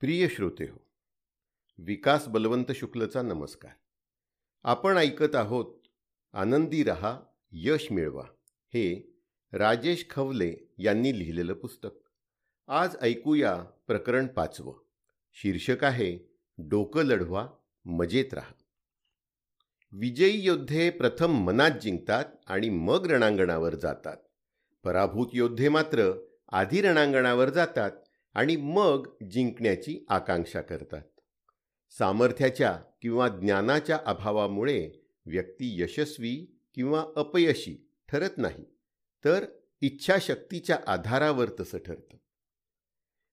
प्रिय श्रोते हो विकास बलवंत शुक्लचा नमस्कार. आपण ऐकत आहोत आनंदी रहा यश मिळवा हे राजेश खवले यांनी लिहिलेलं पुस्तक. आज ऐकूया प्रकरण पाचवं. शीर्षक आहे डोकं लढवा मजेत राहा. विजयी योद्धे प्रथम मनात जिंकतात आणि मग रणांगणावर जातात. पराभूत योद्धे मात्र आधी रणांगणावर जातात. आणि मग जिंकण्याची आकांक्षा करतात. सामर्थ्याच्या किंवा ज्ञानाच्या अभावामुळे व्यक्ती यशस्वी किंवा अपयशी ठरत नाही तर इच्छाशक्तीच्या आधारावर तसं ठरतं.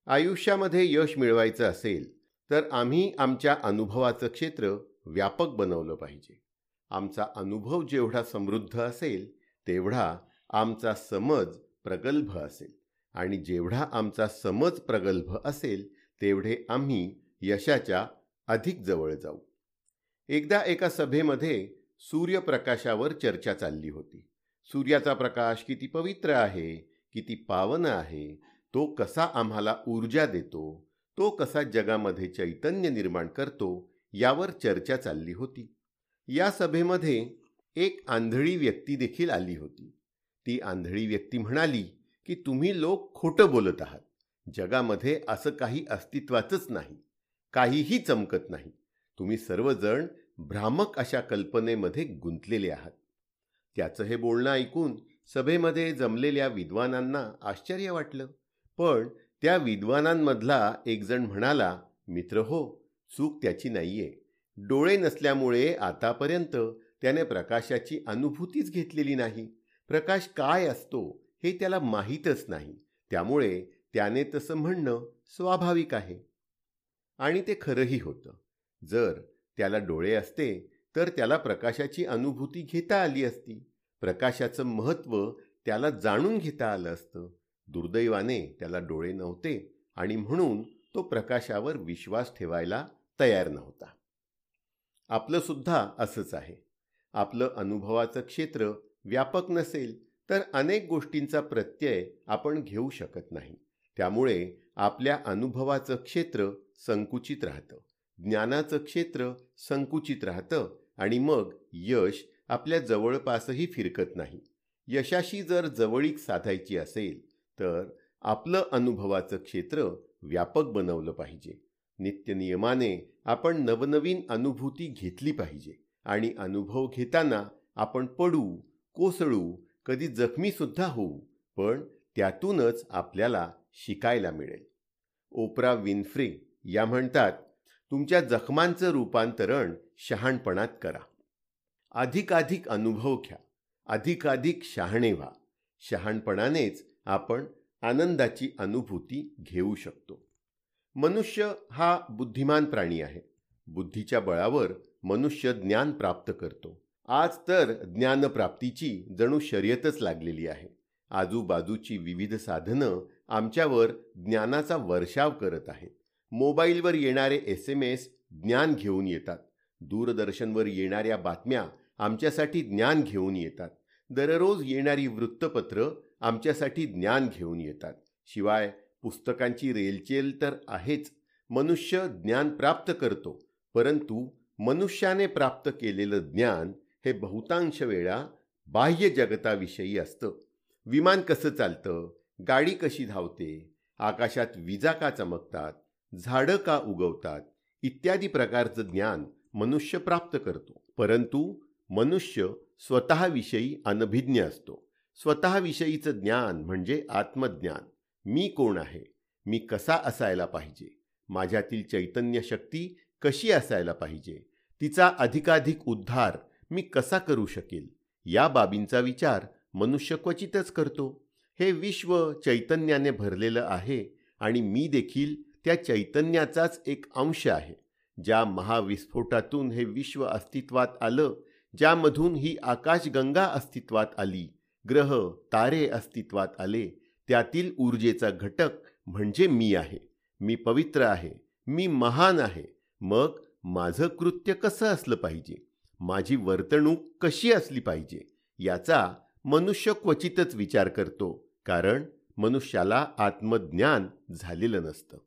आयुष्यामध्ये यश मिळवायचं असेल तर आम्ही आमच्या अनुभवाचं क्षेत्र व्यापक बनवलं पाहिजे. आमचा अनुभव जेवढा समृद्ध असेल तेवढा आमचा समज प्रगल्भ असेल. आणि जेवढा आमचा समज प्रगल्भ असेल तेवढे आम्ही यशाच्या अधिक जवळ जाऊ. एकदा एका सभेमध्ये सूर्यप्रकाशावर चर्चा चालली होती. सूर्याचा प्रकाश किती पवित्र आहे किती पावन आहे तो कसा आम्हाला ऊर्जा देतो तो कसा जगामध्ये चैतन्य निर्माण करतो यावर चर्चा चालली होती. या सभेमध्ये एक आंधळी व्यक्ती देखील आली होती. ती आंधळी व्यक्ती म्हणाली की तुम्ही लोक खोटं बोलत आहात. जगामध्ये असं काही अस्तित्वाचंच नाही. काहीही चमकत नाही. तुम्ही सर्वजण भ्रामक अशा कल्पनेमध्ये गुंतलेले आहात. त्याचं हे बोलणं ऐकून सभेमध्ये जमलेल्या विद्वानांना आश्चर्य वाटलं. पण त्या विद्वानांमधला एकजण म्हणाला मित्र हो चूक त्याची नाहीये. डोळे नसल्यामुळे आतापर्यंत त्याने प्रकाशाची अनुभूतीच घेतलेली नाही. प्रकाश काय असतो? हे त्याला माहीतच नाही. त्यामुळे त्याने तसं म्हणणं स्वाभाविक आहे. आणि ते खरंही होतं. जर त्याला डोळे असते तर त्याला प्रकाशाची अनुभूती घेता आली असती. प्रकाशाचं महत्त्व त्याला जाणून घेता आलं असतं. दुर्दैवाने त्याला डोळे नव्हते आणि म्हणून तो प्रकाशावर विश्वास ठेवायला तयार नव्हता. आपलं सुद्धा असंच आहे. आपलं अनुभवाचं क्षेत्र व्यापक नसेल तर अनेक गोष्टींचा प्रत्यय आपण घेऊ शकत नाही. त्यामुळे आपल्या अनुभवाचं क्षेत्र संकुचित राहतं. ज्ञानाचं क्षेत्र संकुचित राहतं आणि मग यश आपल्या जवळपासही फिरकत नाही. यशाशी जर जवळीक साधायची असेल तर आपलं अनुभवाचं क्षेत्र व्यापक बनवलं पाहिजे. नित्यनियमाने आपण नवनवीन अनुभूती घेतली पाहिजे आणि अनुभव घेताना आपण पडू कोसळू कधी जखमीसुद्धा होऊ पण त्यातूनच आपल्याला शिकायला मिळेल. ओपरा विन्फ्रे या म्हणतात तुमच्या जखमांचं रूपांतरण शहाणपणात करा. अधिकाधिक अनुभव घ्या. अधिकाधिक शहाणे व्हा. शहाणपणानेच आपण आनंदाची अनुभूती घेऊ शकतो. मनुष्य हा बुद्धिमान प्राणी आहे. बुद्धीच्या बळावर मनुष्य ज्ञान प्राप्त करतो. आज तर ज्ञानप्राप्तीची जणू शर्यतच लागलेली आहे. आजूबाजूची विविध साधनं आमच्यावर ज्ञानाचा वर्षाव करत आहेत. मोबाईलवर येणारे एस एम एस ज्ञान घेऊन येतात. दूरदर्शनवर येणाऱ्या बातम्या आमच्यासाठी ज्ञान घेऊन येतात. दररोज येणारी वृत्तपत्र आमच्यासाठी ज्ञान घेऊन येतात. शिवाय पुस्तकांची रेलचेल तर आहेच. मनुष्य ज्ञान प्राप्त करतो परंतु मनुष्याने प्राप्त केलेलं ज्ञान हे बहुतांश वेळा बाह्य जगताविषयी असतं. विमान कसं चालतं? गाडी कशी धावते? आकाशात विजा का चमकतात? झाडं का उगवतात? इत्यादी प्रकारचं ज्ञान मनुष्य प्राप्त करतो. परंतु मनुष्य स्वतःविषयी अनभिज्ञ असतो. स्वतःविषयीचं ज्ञान म्हणजे आत्मज्ञान. मी कोण आहे? मी कसा असायला पाहिजे? माझ्यातील चैतन्य शक्ती कशी असायला पाहिजे? तिचा अधिकाधिक उद्धार मी कसा करू शकेल? या बाबींचा विचार मनुष्य क्वचितच करतो. हे विश्व चैतन्याने भरलेलं आहे आणि मी देखील त्या चैतन्याचाच एक अंश आहे. ज्या महाविस्फोटातून हे विश्व अस्तित्वात आलं ज्यामधून ही आकाशगंगा अस्तित्वात आली ग्रह तारे अस्तित्वात आले त्यातील ऊर्जेचा घटक म्हणजे मी आहे. मी पवित्र आहे. मी महान आहे. मग माझं कृत्य कसं असलं पाहिजे? माझी वर्तणूक कशी असली पाहिजे याचा मनुष्य क्वचितच विचार करतो कारण मनुष्याला आत्मज्ञान झालेलं नसतं.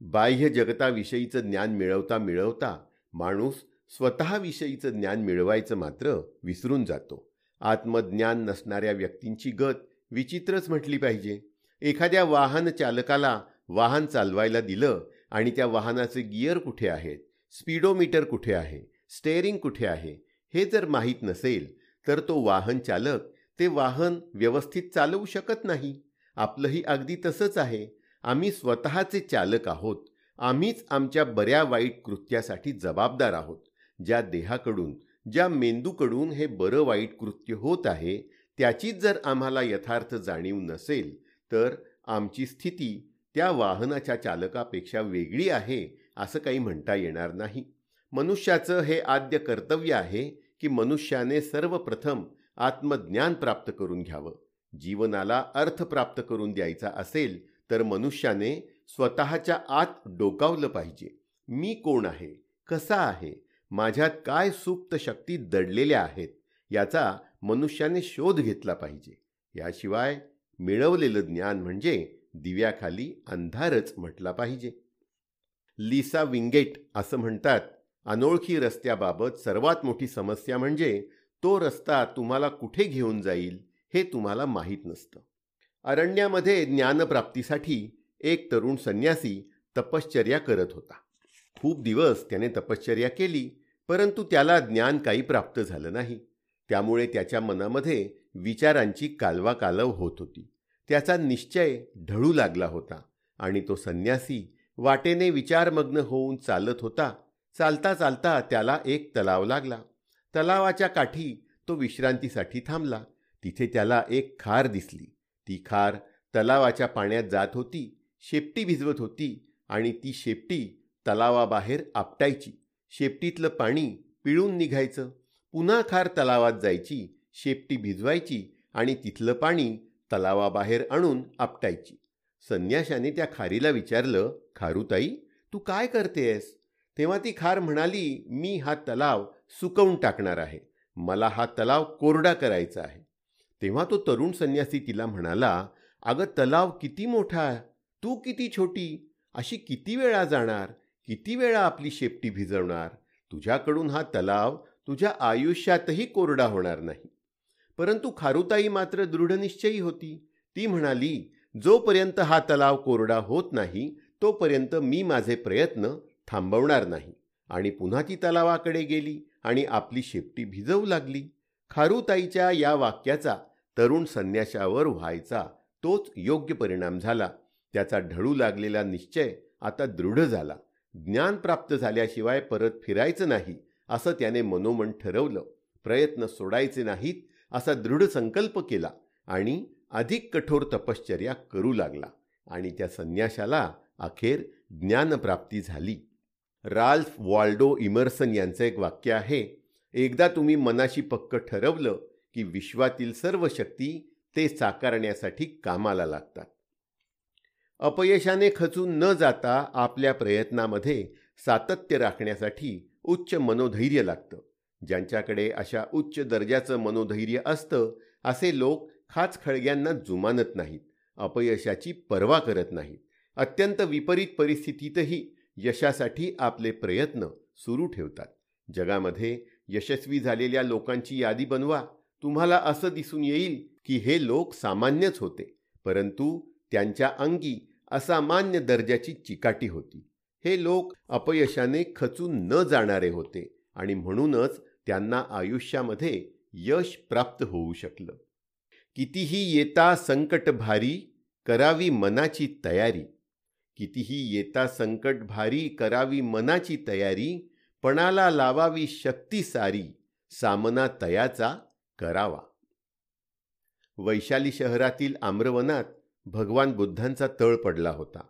बाह्य जगताविषयीचं ज्ञान मिळवता मिळवता माणूस स्वतःविषयीचं ज्ञान मिळवायचं मात्र विसरून जातो. आत्मज्ञान नसणाऱ्या व्यक्तींची गत विचित्रच म्हटली पाहिजे. एखाद्या वाहन चालकाला वाहन चालवायला दिलं आणि त्या वाहनाचे गिअर कुठे आहेत? स्पीडोमीटर कुठे आहे? स्टेअरिंग कुठे आहे हे जर माहीत नसेल तर तो वाहन चालक ते वाहन व्यवस्थित चालवू शकत नाही. आपलंही अगदी तसंच आहे. आम्ही स्वतःचे चालक आहोत. आम्हीच आमच्या बऱ्या वाईट कृत्यासाठी जबाबदार आहोत. ज्या देहाकडून ज्या मेंदूकडून हे बरं वाईट कृत्य होत आहे त्याचीच जर आम्हाला यथार्थ जाणीव नसेल तर आमची स्थिती त्या वाहनाच्या चालकापेक्षा वेगळी आहे असं काही म्हणता येणार नाही. मनुष्याचं हे आद्य कर्तव्य आहे की मनुष्याने सर्वप्रथम आत्मज्ञान प्राप्त करून घ्यावं. जीवनाला अर्थ प्राप्त करून द्यायचा असेल तर मनुष्याने स्वतःच्या आत डोकावलं पाहिजे. मी कोण आहे? कसा आहे? माझ्यात काय सुप्त शक्ती दडलेल्या आहेत? याचा मनुष्याने शोध घेतला पाहिजे. याशिवाय मिळवलेलं ज्ञान म्हणजे दिव्याखाली अंधारच म्हटला पाहिजे. लिसा विंगेट असं म्हणतात अनोळखी रस्त्याबाबत सर्वात मोठी समस्या म्हणजे तो रस्ता तुम्हाला कुठे घेऊन जाईल हे तुम्हाला माहीत नसतं. अरण्यामध्ये ज्ञानप्राप्तीसाठी एक तरुण संन्यासी तपश्चर्या करत होता. खूप दिवस त्याने तपश्चर्या केली परंतु त्याला ज्ञान काही प्राप्त झालं नाही. त्यामुळे त्याच्या मनामध्ये विचारांची कालवाकालव होत होती. त्याचा निश्चय ढळू लागला होता आणि तो संन्यासी वाटेने विचारमग्न होऊन चालत होता चालता चालता त्याला एक तलाव लागला. तलावाच्या काठी तो विश्रांतीसाठी थांबला. तिथे त्याला एक खार दिसली. ती खार तलावाच्या पाण्यात जात होती शेपटी भिजवत होती आणि ती शेपटी तलावाबाहेर आपटायची. शेपटीतलं पाणी पिळून निघायचं. पुन्हा खार तलावात जायची शेपटी भिजवायची आणि तिथलं पाणी तलावाबाहेर आणून आपटायची. संन्याशाने त्या खारीला विचारलं खारुताई तू काय करतेस तेव्हा ती खार म्हणाली मी हा तलाव सुकवून टाकणार आहे. मला हा तलाव कोरडा करायचा आहे. तेव्हा तो तरुण संन्यासी तिला म्हणाला अगं तलाव किती मोठा तू किती छोटी? अशी किती वेळा जाणार? किती वेळा आपली शेपटी भिजवणार? तुझ्याकडून हा तलाव तुझ्या आयुष्यातही कोरडा होणार नाही. परंतु खारुताई मात्र दृढनिश्चयी होती. ती म्हणाली जोपर्यंत हा तलाव कोरडा होत नाही तोपर्यंत मी माझे प्रयत्न थांबवणार नाही. आणि पुन्हा ती तलावाकडे गेली आणि आपली शेपटी भिजवू लागली. खारुताईच्या या वाक्याचा तरुण संन्याशावर व्हायचा तोच योग्य परिणाम झाला. त्याचा ढळू लागलेला निश्चय आता दृढ झाला. ज्ञान प्राप्त झाल्याशिवाय परत फिरायचं नाही असं त्याने मनोमन ठरवलं. प्रयत्न सोडायचे नाहीत असा दृढ संकल्प केला आणि अधिक कठोर तपश्चर्या करू लागला. आणि त्या संन्याशाला अखेर ज्ञानप्राप्ती झाली. राल्फ वॉल्डो इमर्सन यांचं एक वाक्य आहे. एकदा तुम्ही मनाशी पक्क ठरवलं की विश्वातील सर्व शक्ती ते साकारण्यासाठी कामाला लागतात. अपयशाने खचून न जाता आपल्या प्रयत्नामध्ये सातत्य राखण्यासाठी उच्च मनोधैर्य लागतं. ज्यांच्याकडे अशा उच्च दर्जाचं मनोधैर्य असतं असे लोक खाच खळग्यांना जुमानत नाहीत अपयशाची पर्वा करत नाहीत. अत्यंत विपरीत परिस्थितीतही यशासाठी आपले प्रयत्न सुरू ठेवतात. जगामध्ये यशस्वी झालेल्या लोकांची यादी बनवा. तुम्हाला असं दिसून येईल की हे लोक सामान्यच होते परंतु त्यांच्या अंगी असामान्य दर्जाची चिकाटी होती. हे लोक अपयशाने खचून न जाणारे होते आणि म्हणूनच त्यांना आयुष्यामध्ये यश प्राप्त होऊ शकलं. कितीही येता संकट भारी करावी मनाची तयारी कितीही येता संकट भारी करावी मनाची तयारी पणाला लावावी शक्ती सारी सामना तयाचा करावा. वैशाली शहरातील आम्रवनात भगवान बुद्धांचा तळ पडला होता.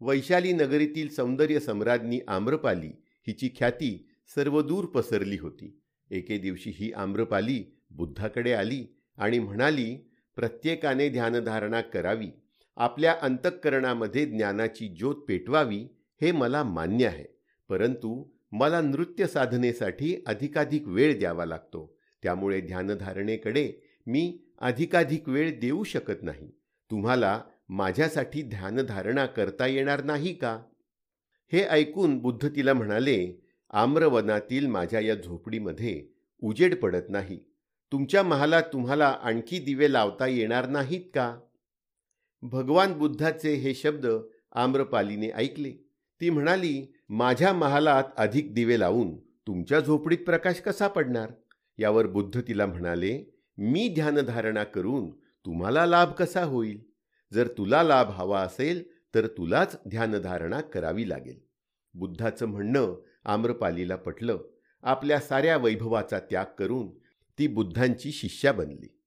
वैशाली नगरीतील सौंदर्य सम्राज्ञी आम्रपाली हिची ख्याती सर्वदूर पसरली होती. एके दिवशी ही आम्रपाली बुद्धाकडे आली आणि म्हणाली प्रत्येकाने ध्यानधारणा करावी. आपल्या अंतःकरणामध्ये ज्ञानाची ज्योत पेटवावी हे मला मान्य आहे. परंतु मला नृत्य साधनेसाठी अधिकाधिक वेळ द्यावा लागतो. त्यामुळे ध्यानधारणेकडे मी अधिकाधिक वेळ देऊ शकत नाही. तुम्हाला माझ्यासाठी ध्यानधारणा करता येणार नाही का? हे ऐकून बुद्ध तिला म्हणाले आम्रवनातील माझ्या या झोपडीमध्ये उजेड पडत नाही. तुमच्या महालात तुम्हाला आणखी दिवे लावता येणार नाहीत का? भगवान बुद्धाचे हे शब्द आम्रपालीने ऐकले. ती म्हणाली माझ्या महालात अधिक दिवे लावून तुमच्या झोपडीत प्रकाश कसा पडणार? यावर बुद्ध तिला म्हणाले मी ध्यानधारणा करून तुम्हाला लाभ कसा होईल? जर तुला लाभ हवा असेल तर तुलाच ध्यानधारणा करावी लागेल. बुद्धाचं म्हणणं आम्रपालीला पटलं. आपल्या साऱ्या वैभवाचा त्याग करून ती बुद्धांची शिष्या बनली.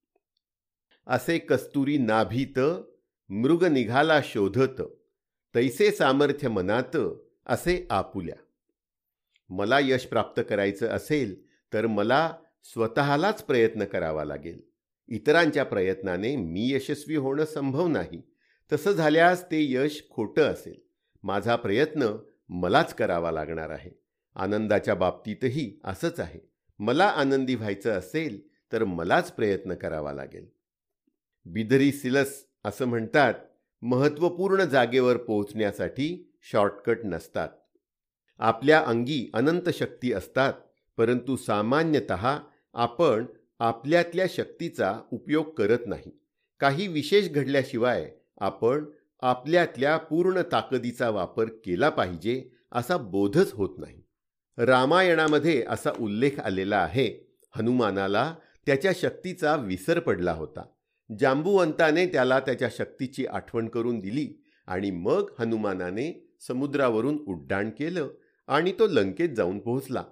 असे कस्तुरी नाभीत मृग निघाला शोधत तैसे सामर्थ्य मनात असे आपुल्या. मला यश प्राप्त करायचं असेल तर मला स्वतःलाच प्रयत्न करावा लागेल. इतरांच्या प्रयत्नाने मी यशस्वी होणं संभव नाही. तसं झाल्यास ते यश खोटं असेल. माझा प्रयत्न मलाच करावा लागणार आहे. आनंदाच्या बाबतीतही असंच आहे. मला आनंदी व्हायचं असेल तर मलाच प्रयत्न करावा लागेल. बिदरी सिलस असं म्हणतात महत्त्वपूर्ण जागेवर पोहोचण्यासाठी शॉर्टकट नसतात. आपल्या अंगी अनंत शक्ती असतात परंतु सामान्यतः आपण आपल्यातल्या शक्तीचा उपयोग करत नाही. काही विशेष घडल्याशिवाय आपण आपल्यातल्या पूर्ण ताकदीचा वापर केला पाहिजे असा बोधच होत नाही. रामायणामध्ये असा उल्लेख आलेला आहे हनुमानाला त्याच्या शक्तीचा विसर पडला होता. जांबुवंताने त्याला त्याच्या शक्तीची आठवण करून दिली आणि मग हनुमानाने समुद्रावरून उड्डाण केलं आणि तो लंकेत जाऊन पोहोचला.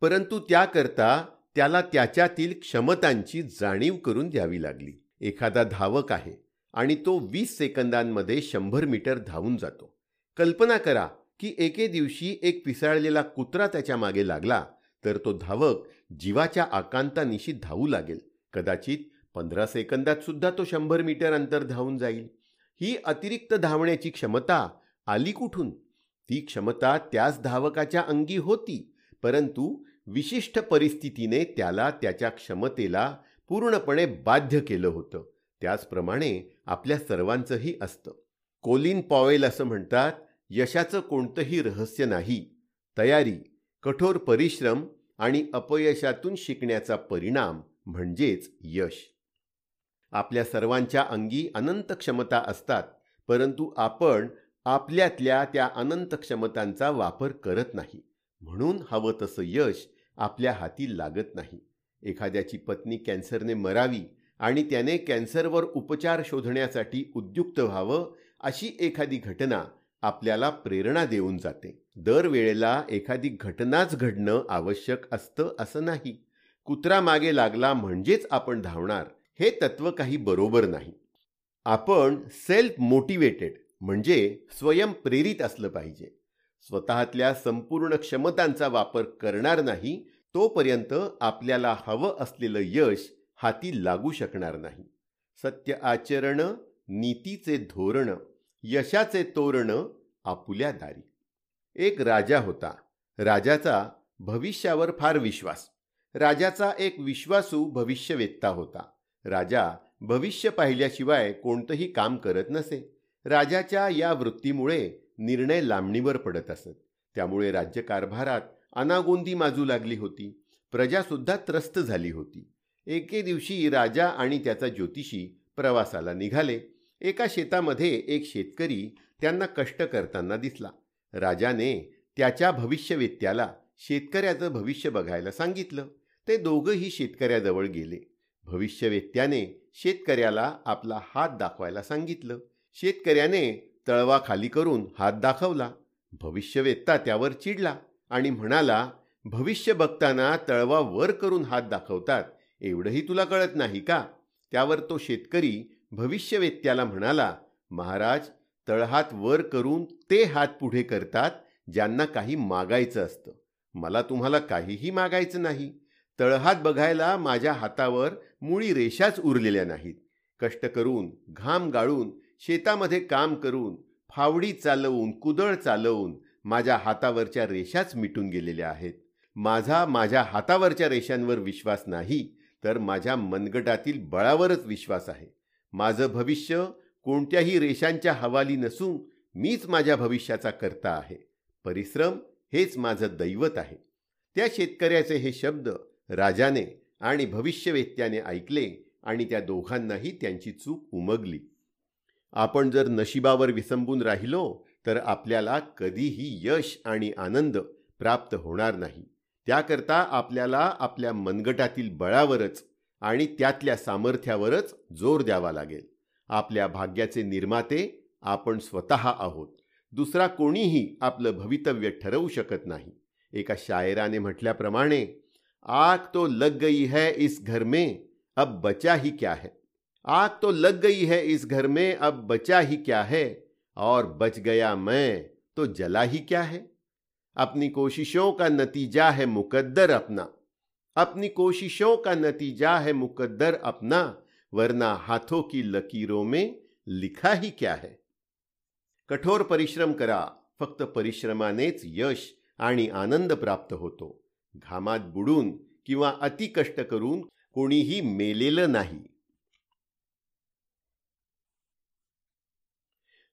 परंतु त्याकरता त्याला त्याच्यातील क्षमतांची जाणीव करून द्यावी लागली. एखादा धावक आहे आणि तो वीस सेकंदांमध्ये शंभर मीटर धावून जातो. कल्पना करा की एके दिवशी एक पिसाळलेला कुत्रा त्याच्यामागे लागला तर तो धावक जीवाच्या आकांतानिशी धावू लागेल. कदाचित पंधरा सेकंदात सुद्धा तो शंभर मीटर अंतर धावून जाईल. ही अतिरिक्त धावण्याची क्षमता आली कुठून? ती क्षमता त्याच धावकाच्या अंगी होती परंतु विशिष्ट परिस्थितीने त्याला त्याच्या क्षमतेला पूर्णपणे बाध्य केलं होतं. त्याचप्रमाणे आपल्या सर्वांचंही असतं. कोलिन पॉवेल असं म्हणतात यशाचं कोणतंही रहस्य नाही. तयारी कठोर परिश्रम आणि अपयशातून शिकण्याचा परिणाम म्हणजेच यश. आपल्या सर्वांच्या अंगी अनंत क्षमता असतात परंतु आपण आपल्यातल्या त्या अनंत क्षमतांचा वापर करत नाही. म्हणून हवं तसं यश आपल्या हाती लागत नाही. एखाद्याची पत्नी कॅन्सरने मरावी आणि त्याने कॅन्सरवर उपचार शोधण्यासाठी उद्युक्त व्हावं अशी एखादी घटना आपल्याला प्रेरणा देऊन जाते. दरवेळेला एखादी घटनाच घडणं आवश्यक असतं असं नाही. कुत्रा मागे लागला म्हणजेच आपण धावणार. हे तत्व काही बरोबर नाही. आपण सेल्फ मोटिवेटेड म्हणजे स्वयंप्रेरित असलं पाहिजे. स्वतःतल्या संपूर्ण क्षमतांचा वापर करणार नाही तोपर्यंत आपल्याला हवं असलेलं यश हाती लागू शकणार नाही. सत्य आचरण नीतीचे धोरण यशाचे तोरण आपुल्या दारी. एक राजा होता. राजाचा भविष्यावर फार विश्वास. राजाचा एक विश्वासू भविष्यवेत्ता होता. राजा भविष्य पाहिल्याशिवाय कोणतंही काम करत नसे. राजाच्या या वृत्तीमुळे निर्णय लांबणीवर पडत असत. त्यामुळे राज्यकारभारात अनागोंदी माजू लागली होती. प्रजासुद्धा त्रस्त झाली होती. एके दिवशी राजा आणि त्याचा ज्योतिषी प्रवासाला निघाले. एका शेतामध्ये एक शेतकरी त्यांना कष्ट करताना दिसला. राजाने त्याच्या भविष्यवेत्याला शेतकऱ्याचं भविष्य बघायला सांगितलं. ते दोघंही शेतकऱ्याजवळ गेले. भविष्यवेत्याने शेतकऱ्याला आपला हात दाखवायला सांगितलं. शेतकऱ्याने तळवा खाली करून हात दाखवला. भविष्यवेत्ता त्यावर चिडला आणि म्हणाला भविष्य बघताना तळवा वर करून हात दाखवतात. एवढंही तुला कळत नाही का? त्यावर तो शेतकरी भविष्यवेत्याला म्हणाला महाराज तळहात वर करून ते हात पुढे करतात ज्यांना काही मागायचं असतं. मला तुम्हाला काहीही मागायचं नाही. तळहात बघायला माझ्या हातावर मुळी रेषाच उरलेल्या नाहीत. कष्ट करून घाम गाळून शेतामध्ये काम करून फावडी चालवून कुदळ चालवून माझ्या हातावरच्या रेषाच मिटून गेलेल्या आहेत. माझा माझ्या हातावरच्या रेषांवर विश्वास नाही तर माझ्या मनगटातील बळावरच विश्वास आहे. माझं भविष्य कोणत्याही रेषांच्या हवाली नसून मीच माझ्या भविष्याचा करता आहे. परिश्रम हेच माझं दैवत आहे. त्या शेतकऱ्याचे हे शब्द राजाने आणि भविष्यवेत्याने ऐकले आणि त्या दोघांनाही त्यांची चूक उमगली. आपण जर नशिबावर विसंबून राहिलो तर आपल्याला कधीही यश आणि आनंद प्राप्त होणार नाही. त्याकरता आपल्याला आपल्या मनगटातील बळावरच आणि त्यातल्या सामर्थ्यावरच जोर द्यावा लागेल. आपल्या भाग्याचे निर्माते आपण स्वतः आहोत. दुसरा कोणीही आपलं भवितव्य ठरवू शकत नाही. एका शायराने म्हटल्याप्रमाणे आग तो लग गई है इस घर में, अब बचा ही क्या है? आग तो लग गई है इस घर में, अब बचा ही क्या है? और बच गया मैं तो जला ही क्या है? अपनी कोशिशों का नतीजा है मुकद्दर अपना। अपनी कोशिशों का नतीजा है मुकद्दर अपना, वरना हाथों की लकीरों में लिखा ही क्या है? कठोर परिश्रम करा, फक्त परिश्रमानेच यश आणि आनंद प्राप्त होतो। घामात बुडून किंवा अतिकष्ट करून कोणीही मेलेलं नाही.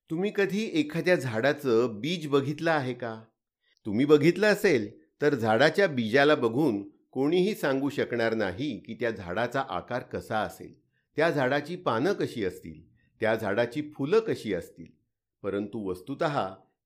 तुम्ही कधी एखाद्या झाडाचं बीज बघितलं आहे का? तुम्ही बघितलं असेल तर झाडाच्या बीजाला बघून कोणीही सांगू शकणार नाही की त्या झाडाचा आकार कसा असेल. त्या झाडाची पानं कशी असतील? त्या झाडाची फुलं कशी असतील? परंतु वस्तुत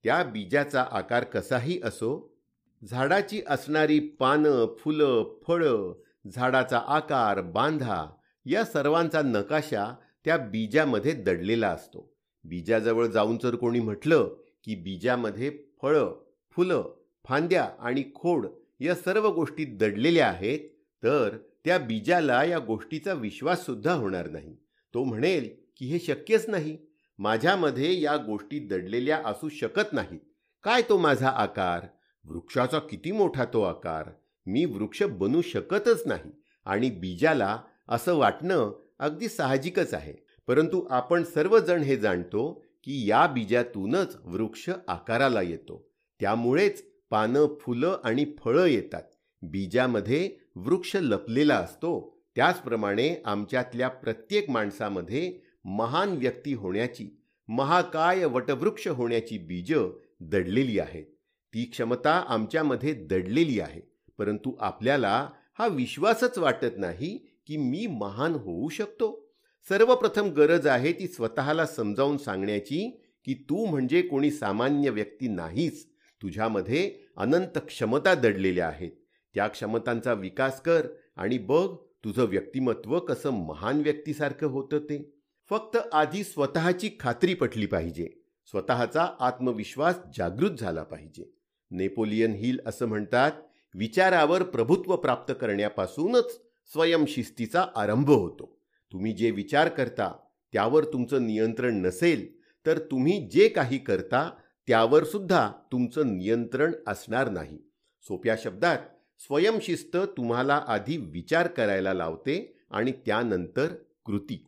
त्या बीजाचा आकार कसाही असो झाडाची असणारी पानं फुलं फळं झाडाचा आकार बांधा या सर्वांचा नकाशा त्या बीजामध्ये दडलेला असतो. बीजाजवळ जाऊन जर कोणी म्हटलं की बीजामध्ये फळं फुलं फांद्या आणि खोड या सर्व गोष्टी दडलेल्या आहेत तर त्या बीजाला या गोष्टीचा विश्वाससुद्धा होणार नाही. तो म्हणेल की हे शक्यच नाही. माझ्यामध्ये या गोष्टी दडलेल्या असू शकत नाहीत. काय तो माझा आकार? वृक्षाचा किती मोठा तो आकार? मी वृक्ष बनू शकतच नाही आणि बीजाला असं वाटणं अगदी साहजिकच आहे. परंतु आपण सर्वजण हे जाणतो की या बीजातूनच वृक्ष आकाराला येतो. त्यामुळेच पानं फुलं आणि फळं येतात. बीजामध्ये वृक्ष लपलेला असतो. त्याचप्रमाणे आमच्यातल्या प्रत्येक माणसामध्ये महान व्यक्ती होण्याची महाकाय वटवृक्ष होण्याची बीज दडलेली आहेत. ती क्षमता आमच्यामध्ये दडलेली आहे. परंतु आपल्याला हा विश्वासच वाटत नाही की मी महान होऊ शकतो. सर्वप्रथम गरज आहे ती स्वतःला समजावून सांगण्याची की तू म्हणजे कोणी सामान्य व्यक्ती नाहीस. तुझ्यामध्ये अनंत क्षमता दडलेल्या आहेत. त्या क्षमतांचा विकास कर आणि बघ तुझं व्यक्तिमत्व कसं महान व्यक्तीसारखं होतं ते. फक्त आधी स्वतःची खात्री पटली पाहिजे. स्वतःचा आत्मविश्वास जागृत झाला पाहिजे. नेपोलियन हिल असं म्हणतात विचारावर प्रभुत्व प्राप्त करण्यापासूनच स्वयंशिस्तीचा आरंभ होतो. तुम्ही जे विचार करता त्यावर तुमचं नियंत्रण नसेल तर तुम्ही जे काही करता त्यावर सुद्धा तुमचं नियंत्रण असणार नाही. सोप्या शब्दात स्वयंशिस्त तुम्हाला आधी विचार करायला लावते आणि त्यानंतर कृती.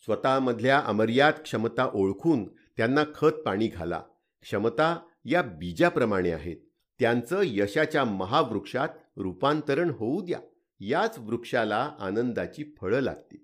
स्वतःमधल्या अमर्याद क्षमता ओळखून त्यांना खत पाणी घाला. क्षमता या बीजाप्रमाणे आहेत. त्यांचं यशाच्या महावृक्षात रूपांतरण होऊ द्या. याच वृक्षाला आनंदाची फळं लागतील.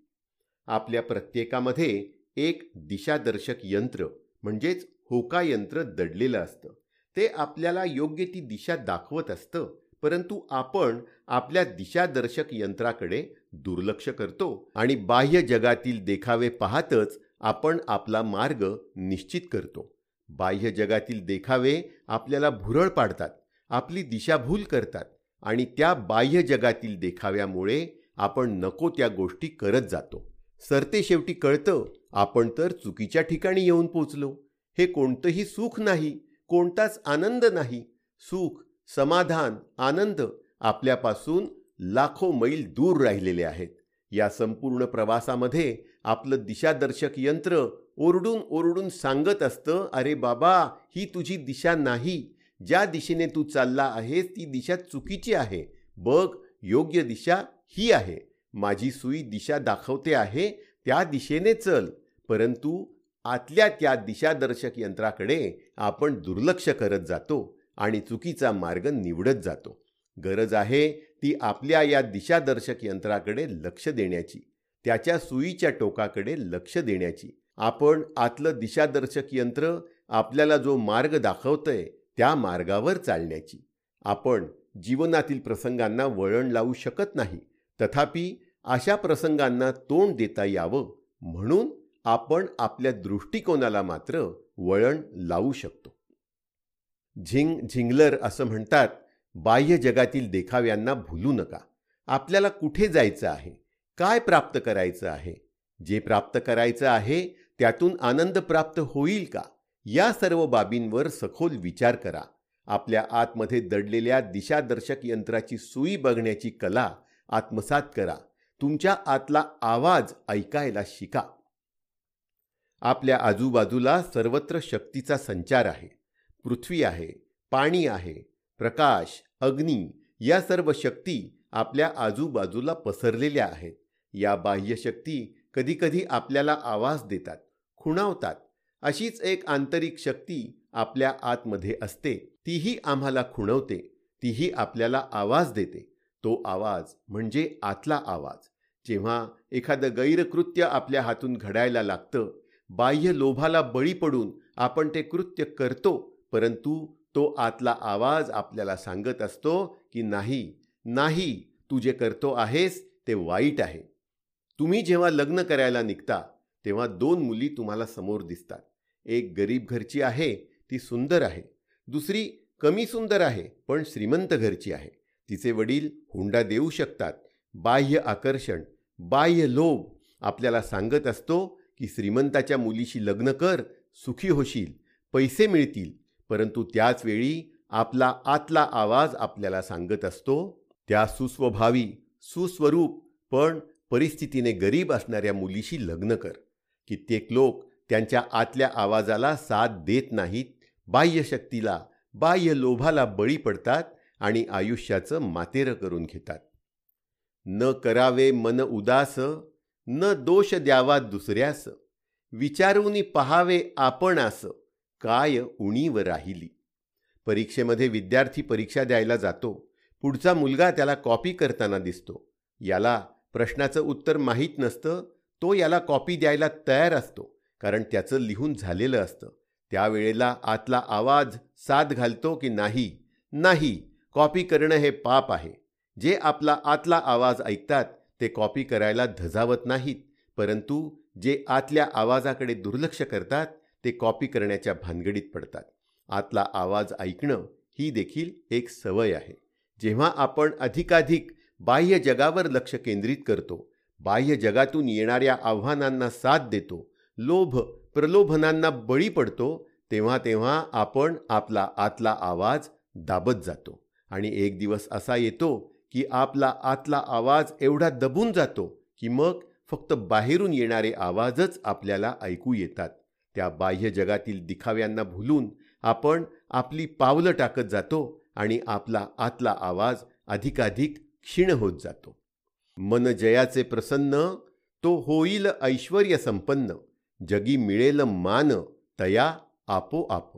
आपल्या प्रत्येकामध्ये एक दिशादर्शक यंत्र म्हणजेच होका यंत्र दडलेलं असतं. ते आपल्याला योग्य ती दिशा दाखवत असतं परंतु आपण आपल्या दिशादर्शक यंत्राकडे दुर्लक्ष करतो आणि बाह्य जगातील देखावे पाहतच आपण आपला मार्ग निश्चित करतो. बाह्य जगातील देखावे आपल्याला भुरळ पाडतात आपली दिशाभूल करतात आणि त्या बाह्य जगातील देखाव्यामुळे आपण नको त्या गोष्टी करत जातो. सरते शेवटी कळतं आपण तर चुकीच्या ठिकाणी येऊन पोचलो. हे कोणतंही सुख नाही कोणताच आनंद नाही. सुख समाधान आनंद आपल्यापासून लाखो मैल दूर राहिलेले आहेत. या संपूर्ण प्रवासामध्ये आपलं दिशादर्शक यंत्र ओरडून ओरडून सांगत असतं अरे बाबा ही तुझी दिशा नाही. ज्या दिशेने तू चालला आहेस ती दिशा चुकीची आहे. बघ योग्य दिशा ही आहे. माझी सुई दिशा दाखवते आहे त्या दिशेने चल. परंतु आतल्या त्या दिशादर्शक यंत्राकडे आपण दुर्लक्ष करत जातो आणि चुकीचा मार्ग निवडत जातो. गरज आहे ती आपल्या या दिशादर्शक यंत्राकडे लक्ष देण्याची. त्याच्या सुईच्या टोकाकडे लक्ष देण्याची. आपण आतलं दिशादर्शक यंत्र आपल्याला जो मार्ग दाखवतंय त्या मार्गावर चालण्याची. आपण जीवनातील प्रसंगांना वळण लावू शकत नाही. तथापि अशा प्रसंगांना तोंड देता यावं म्हणून आपण आपल्या दृष्टिकोनाला मात्र वळण लावू शकतो. झिंग झिंगलर असं म्हणतात बाह्य जगातील देखाव्यांना भुलू नका. आपल्याला कुठे जायचं आहे? काय प्राप्त करायचं आहे? जे प्राप्त करायचं आहे त्यातून आनंद प्राप्त होईल का? या सर्व बाबींवर सखोल विचार करा. आपल्या आतमध्ये दडलेल्या दिशादर्शक यंत्राची सुई बघण्याची कला आत्मसात करा. तुमच्या आतला आवाज ऐकायला शिका. आपल्या आजूबाजूला सर्वत्र शक्तीचा संचार आहे. पृथ्वी आहे पाणी आहे प्रकाश अग्नी या सर्व शक्ती आपल्या आजूबाजूला पसरलेल्या आहेत. या बाह्य शक्ती कधीकधी आपल्याला आवाज देतात. खुणावतात. अशीच एक आंतरिक शक्ती आपल्या आतमध्ये असते. तीही आम्हाला खुणवते. तीही आपल्याला आवाज देते. तो आवाज म्हणजे आतला आवाज. जेव्हा एखादं गैरकृत्य आपल्या हातून घडायला लागतं बाह्य लोभाला बळी पडून आपण ते कृत्य करतो परंतु तो आतला आवाज आपल्याला सांगत असतो की नाही नाही तू जे करतो आहेस ते वाईट आहे. तुम्ही जेव्हा लग्न करायला निघता तेव्हा दोन मुली तुम्हाला समोर दिसतात. एक गरीब घरची आहे ती सुंदर आहे. दुसरी कमी सुंदर आहे पण श्रीमंत घरची आहे. तिचे वडील हुंडा देऊ शकतात. बाह्य आकर्षण बाह्य लोभ आपल्याला सांगत असतो की श्रीमंताच्या मुलीशी लग्न कर सुखी होशील पैसे मिळतील. परंतु त्याच वेळी आपला आतला आवाज आपल्याला सांगत असतो त्या सुस्वभावी सुस्वरूप पण परिस्थितीने गरीब असणाऱ्या मुलीशी लग्न कर. कित्येक लोक त्यांच्या आतल्या आवाजाला साथ देत नाहीत. बाह्य शक्तीला बाह्य लोभाला बळी पडतात आणि आयुष्याचं मातेरं करून घेतात. न करावे मन उदास न दोष द्यावा दुसऱ्यास. विचारून पहावे आपण असं काय उणीव राहिली. परीक्षेमध्ये विद्यार्थी परीक्षा द्यायला जातो. पुढचा मुलगा त्याला कॉपी करताना दिसतो. याला प्रश्नाचं उत्तर माहीत नसतं तो याला कॉपी द्यायला तयार असतो कारण त्याचं लिहून झालेलं असतं. त्यावेळेला आतला आवाज साथ घालतो की नाही नाही कॉपी करणं हे पाप आहे. जे आपला आतला आवाज ऐकतात ते कॉपी करायला धजावत नाहीत परंतु जे आतल्या आवाजाकडे दुर्लक्ष करतात ते कॉपी करण्याच्या भानगडीत पडतात. आतला आवाज ऐकणं ही देखील एक सवय आहे. जेव्हा आपण अधिकाधिक बाह्य जगावर लक्ष केंद्रित करतो बाह्य जगातून येणाऱ्या आव्हानांना साथ देतो लोभ प्रलोभनांना बळी पडतो तेव्हा तेव्हा आपण आपला आतला आवाज दाबत जातो. आणि एक दिवस असा येतो की आपला आतला आवाज एवढा दबून जातो की मग फक्त बाहेरून येणारे आवाजच आपल्याला ऐकू येतात. त्या बाह्य जगातील दिखाव्यांना भुलून आपण आपली पावलं टाकत जातो आणि आपला आतला आवाज अधिकाधिक क्षीण होत जातो. मन जयाचे प्रसन्न तो होईल ऐश्वर संपन्न. जगी मिळेल मान तया आपोआप.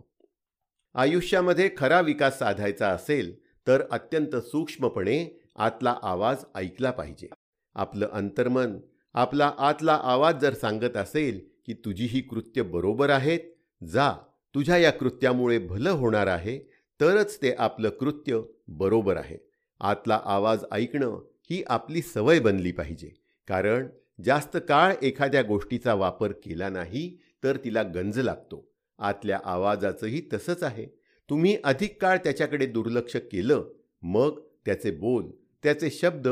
आयुष्यामध्ये खरा विकास साधायचा असेल तर अत्यंत सूक्ष्मपणे आतला आवाज ऐकला पाहिजे. आपलं अंतर्मन आपला आतला आवाज जर सांगत असेल की तुझी ही कृत्य बरोबर आहेत जा तुझ्या या कृत्यामुळे भलं होणार आहे तरच ते आपलं कृत्य बरोबर आहे. आतला आवाज ऐकणं ही आपली सवय बनली पाहिजे. कारण जास्त काळ एखाद्या गोष्टीचा वापर केला नाही तर तिला गंज लागतो. आतल्या आवाजाचंही तसंच आहे. तुम्ही अधिक काळ त्याच्याकडे दुर्लक्ष केलं मग त्याचे बोल त्याचे शब्द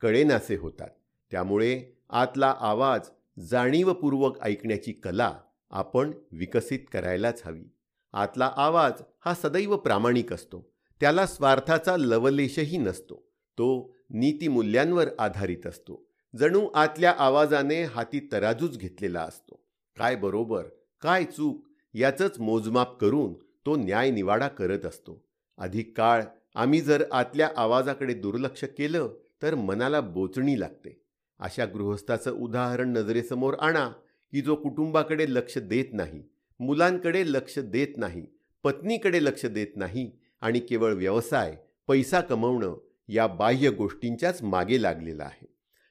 कळेनासे होतात. त्यामुळे आतला आवाज जाणीवपूर्वक ऐकण्याची कला आपण विकसित करायलाच हवी. आतला आवाज हा सदैव प्रामाणिक असतो. त्याला स्वार्थाचा लवलेशही नसतो. तो नीतिमूल्यांवर आधारित असतो. जणू आतल्या आवाजाने हाती तराजूच घेतलेला असतो. काय बरोबर काय चूक याचंच मोजमाप करून तो न्यायनिवाडा करत असतो. अधिक काळ आम्ही जर आतल्या आवाजाकडे दुर्लक्ष केलं तर मनाला बोचणी लागते. अशा गृहस्थाचं उदाहरण नजरेसमोर आणा की जो कुटुंबाकडे लक्ष देत नाही मुलांकडे लक्ष देत नाही पत्नीकडे लक्ष देत नाही आणि केवळ व्यवसाय पैसा कमवणं या बाह्य गोष्टींच्याच मागे लागलेला आहे.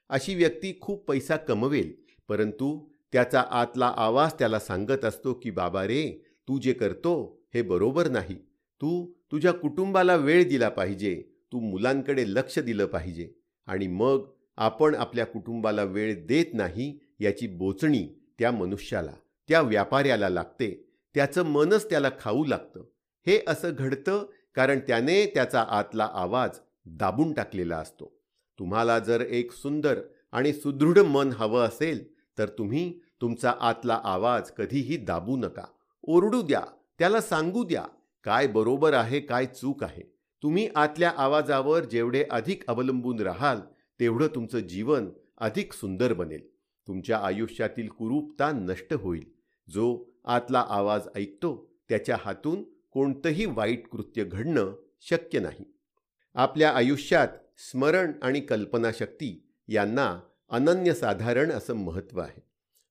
अशी व्यक्ती खूप पैसा कमवेल परंतु त्याचा आतला आवाज त्याला सांगत असतो की बाबा रे तू जे करतो हे बरोबर नाही. तू तुझ्या कुटुंबाला वेळ दिला पाहिजे. तू मुलांकडे लक्ष दिलं पाहिजे. आणि मग आपण आपल्या कुटुंबाला वेळ देत नाही याची बोचणी त्या मनुष्याला त्या व्यापाऱ्याला लागते. त्याचं मनच त्याला खाऊ लागतं. हे असं घडतं कारण त्याने त्याचा आतला आवाज दाबून टाकलेला असतो. तुम्हाला जर एक सुंदर आणि सुदृढ मन हवं असेल तर तुम्ही तुमचा आतला आवाज कधीही दाबू नका. ओरडू द्या त्याला सांगू द्या काय बरोबर आहे काय चूक आहे. तुम्ही आतल्या आवाजावर जेवढे अधिक अवलंबून राहाल तेवढं तुमचं जीवन अधिक सुंदर बनेल. तुमच्या आयुष्यातील कुरूपता नष्ट होईल. जो आतला आवाज ऐकतो त्याच्या हातून कोणतंही वाईट कृत्य घडणं शक्य नाही. आपल्या आयुष्यात स्मरण आणि कल्पनाशक्ती यांना अनन्यसाधारण असं महत्त्व आहे.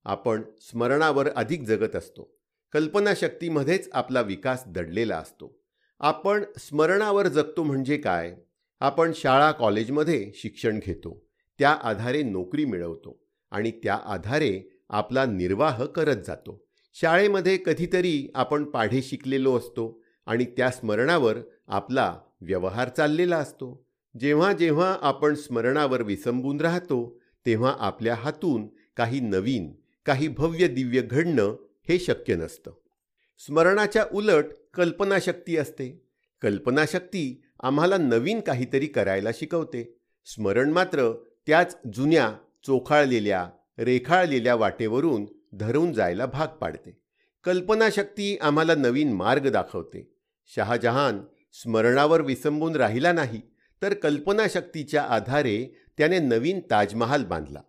आपण स्मरणावर अधिक जगत असतो. कल्पनाशक्तीमध्येच आपला विकास दडलेला असतो. आपण स्मरणावर जगतो म्हणजे काय? आपण शाळा कॉलेजमध्ये शिक्षण घेतो. त्या आधारे नोकरी मिळवतो आणि त्या आधारे आपला निर्वाह करत जातो. शाळेमध्ये कधीतरी आपण पाढे शिकलेलो असतो आणि त्या स्मरणावर आपला व्यवहार चाललेला असतो. जेव्हा जेव्हा आपण स्मरणावर विसंबून राहतो तेव्हा आपल्या हातून काही नवीन काही भव्य दिव्य घडणं हे शक्य नसतं. स्मरणाच्या उलट कल्पनाशक्ती असते. कल्पनाशक्ती आम्हाला नवीन काहीतरी करायला शिकवते. स्मरण मात्र त्याच जुन्या चोखाळलेल्या रेखाळलेल्या वाटेवरून धरून जायला भाग पाडते. कल्पनाशक्ती आम्हाला नवीन मार्ग दाखवते. शहाजहान स्मरणावर विसंबून राहिला नाही तर कल्पनाशक्तीच्या आधारे त्याने नवीन ताजमहाल बांधला.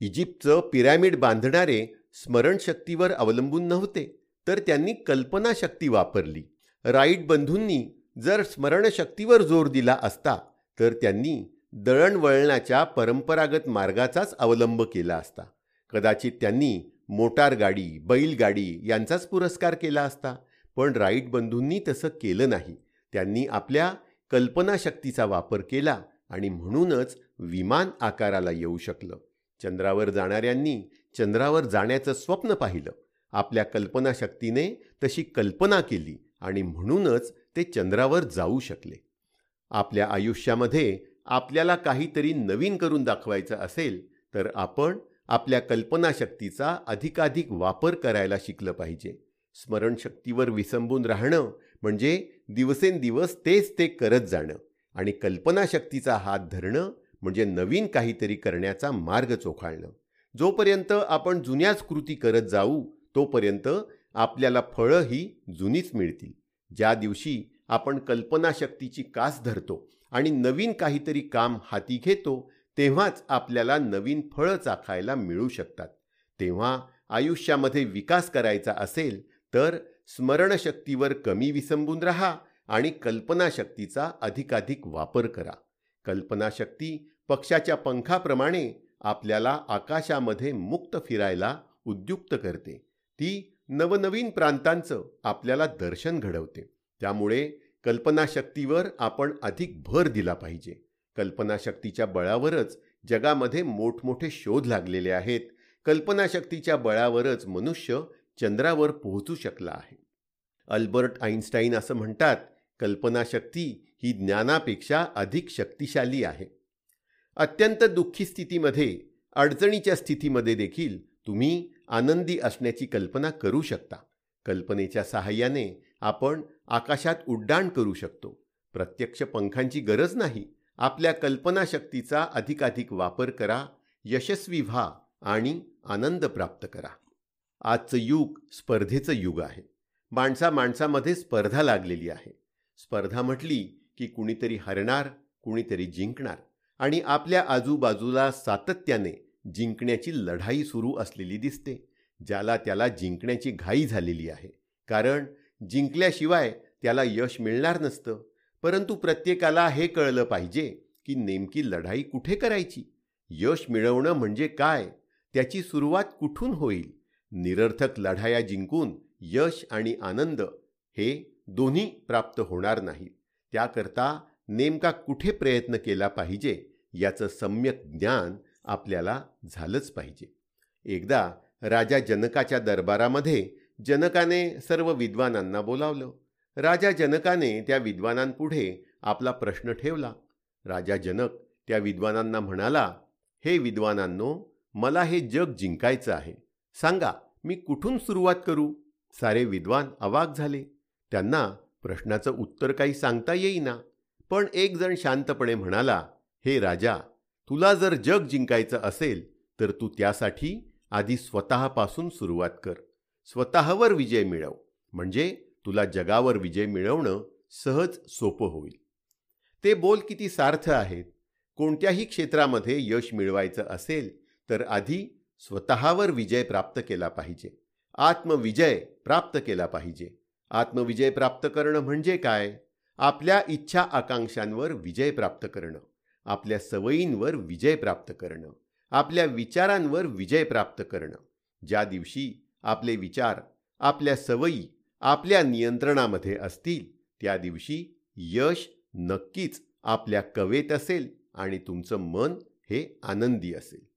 इजिप्तचं पिरॅमिड बांधणारे स्मरणशक्तीवर अवलंबून नव्हते तर त्यांनी कल्पनाशक्ती वापरली. राईट बंधूंनी जर स्मरणशक्तीवर जोर दिला असता तर त्यांनी दळणवळणाच्या परंपरागत मार्गाचाच अवलंब केला असता. कदाचित त्यांनी मोटार गाडी बैलगाडी यांचाच पुरस्कार केला असता पण राईट बंधूंनी तसं केलं नाही. त्यांनी आपल्या कल्पनाशक्तीचा वापर केला आणि म्हणूनच विमान आकाराला येऊ शकलं. चंद्रावर जाणाऱ्यांनी चंद्रावर जाण्याचं स्वप्न पाहिलं. आपल्या कल्पनाशक्तीने तशी कल्पना केली आणि म्हणूनच ते चंद्रावर जाऊ शकले. आपल्या आयुष्यामध्ये आपल्याला काहीतरी नवीन करून दाखवायचं असेल तर आपण आपल्या कल्पनाशक्तीचा अधिकाधिक वापर करायला शिकलं पाहिजे. स्मरणशक्तीवर विसंबून राहणं म्हणजे दिवसेंदिवस तेच ते करत जाणं आणि कल्पनाशक्तीचा हात धरणं म्हणजे नवीन काहीतरी करण्याचा मार्ग चोखाळणं. जोपर्यंत आपण जुन्याच कृती करत जाऊ तोपर्यंत आपल्याला फळं ही जुनीच मिळतील. ज्या दिवशी आपण कल्पनाशक्तीची कास धरतो आणि नवीन काहीतरी काम हाती घेतो तेव्हाच आपल्याला नवीन फळं चाखायला मिळू शकतात. तेव्हा आयुष्यामध्ये विकास करायचा असेल तर स्मरणशक्तीवर कमी विसंबून रहा आणि कल्पनाशक्तीचा अधिकाधिक वापर करा. कल्पनाशक्ती पक्षाच्या पंखाप्रमाणे आपल्याला आकाशामध्ये मुक्त फिरायला उद्युक्त करते. ती नवनवीन प्रांतांचं आपल्याला दर्शन घडवते. त्यामुळे कल्पनाशक्तीवर आपण अधिक भर दिला पाहिजे. कल्पनाशक्तीच्या बळावरच जगामध्ये मोठमोठे शोध लागलेले आहेत. कल्पनाशक्तीच्या बळावरच मनुष्य चंद्रावर पोहोचू शकला आहे. अल्बर्ट आईन्स्टाईन असं म्हणतात कल्पनाशक्ती ही ज्ञानापेक्षा अधिक शक्तिशाली आहे. अत्यंत दुःखी स्थितीमध्ये अडचणीच्या स्थितीमध्ये देखील तुम्ही आनंदी असण्याची कल्पना करू शकता. कल्पनेच्या सहाय्याने आपण आकाशात उड्डाण करू शकतो. प्रत्यक्ष पंखांची गरज नाही. आपल्या कल्पनाशक्तीचा अधिकाधिक वापर करा यशस्वी व्हा आणि आनंद प्राप्त करा. आजचं युग स्पर्धेचं युग आहे. माणसा माणसामध्ये स्पर्धा लागलेली आहे. स्पर्धा म्हटली की कुणीतरी हरणार कुणीतरी जिंकणार आणि आपल्या आजूबाजूला सातत्याने जिंकण्याची लढाई सुरू असलेली दिसते ज्याला त्याला जिंकण्याची घाई झालेली आहे. कारण जिंकल्याशिवाय त्याला यश मिळणार नसतं. परंतु प्रत्येकाला हे कळलं पाहिजे की नेमकी लढाई कुठे करायची? यश मिळवणं म्हणजे काय? त्याची सुरुवात कुठून होईल? निरर्थक लढाया जिंकून यश आणि आनंद हे दोन्ही प्राप्त होणार नाही. त्याकरता नेमका कुठे प्रयत्न केला पाहिजे याचं सम्यक ज्ञान आपल्याला झालंच पाहिजे. एकदा राजा जनकाच्या दरबारामध्ये जनकाने सर्व विद्वानांना बोलावलं. राजा जनकाने त्या विद्वानांपुढे आपला प्रश्न ठेवला. राजा जनक त्या विद्वानांना म्हणाला हे विद्वानांनो मला हे जग जिंकायचं आहे. सांगा मी कुठून सुरुवात करू? सारे विद्वान अवाक झाले. त्यांना प्रश्नाचं उत्तर काही सांगता येईना. पण एक जण शांतपणे म्हणाला हे राजा तुला जर जग जिंकायचं असेल तर तू त्यासाठी आधी स्वतःपासून सुरुवात कर. स्वतःवर विजय मिळव. म्हणजे तुला जगावर विजय मिळवणं सहज सोपं होईल. ते बोल किती सार्थ आहेत. कोणत्याही क्षेत्रामध्ये यश मिळवायचं असेल तर आधी स्वतःवर विजय प्राप्त केला पाहिजे. आत्मविजय प्राप्त केला पाहिजे. आत्मविजय प्राप्त करणं म्हणजे काय? आपल्या इच्छा आकांक्षांवर विजय प्राप्त करणं. आपल्या सवयींवर विजय प्राप्त करणं. आपल्या विचारांवर विजय प्राप्त करणं. ज्या दिवशी आपले विचार आपल्या सवयी आपल्या नियंत्रणामध्ये असतील त्या दिवशी यश नक्कीच आपल्या कवेत असेल आणि तुमचं मन हे आनंदी असेल.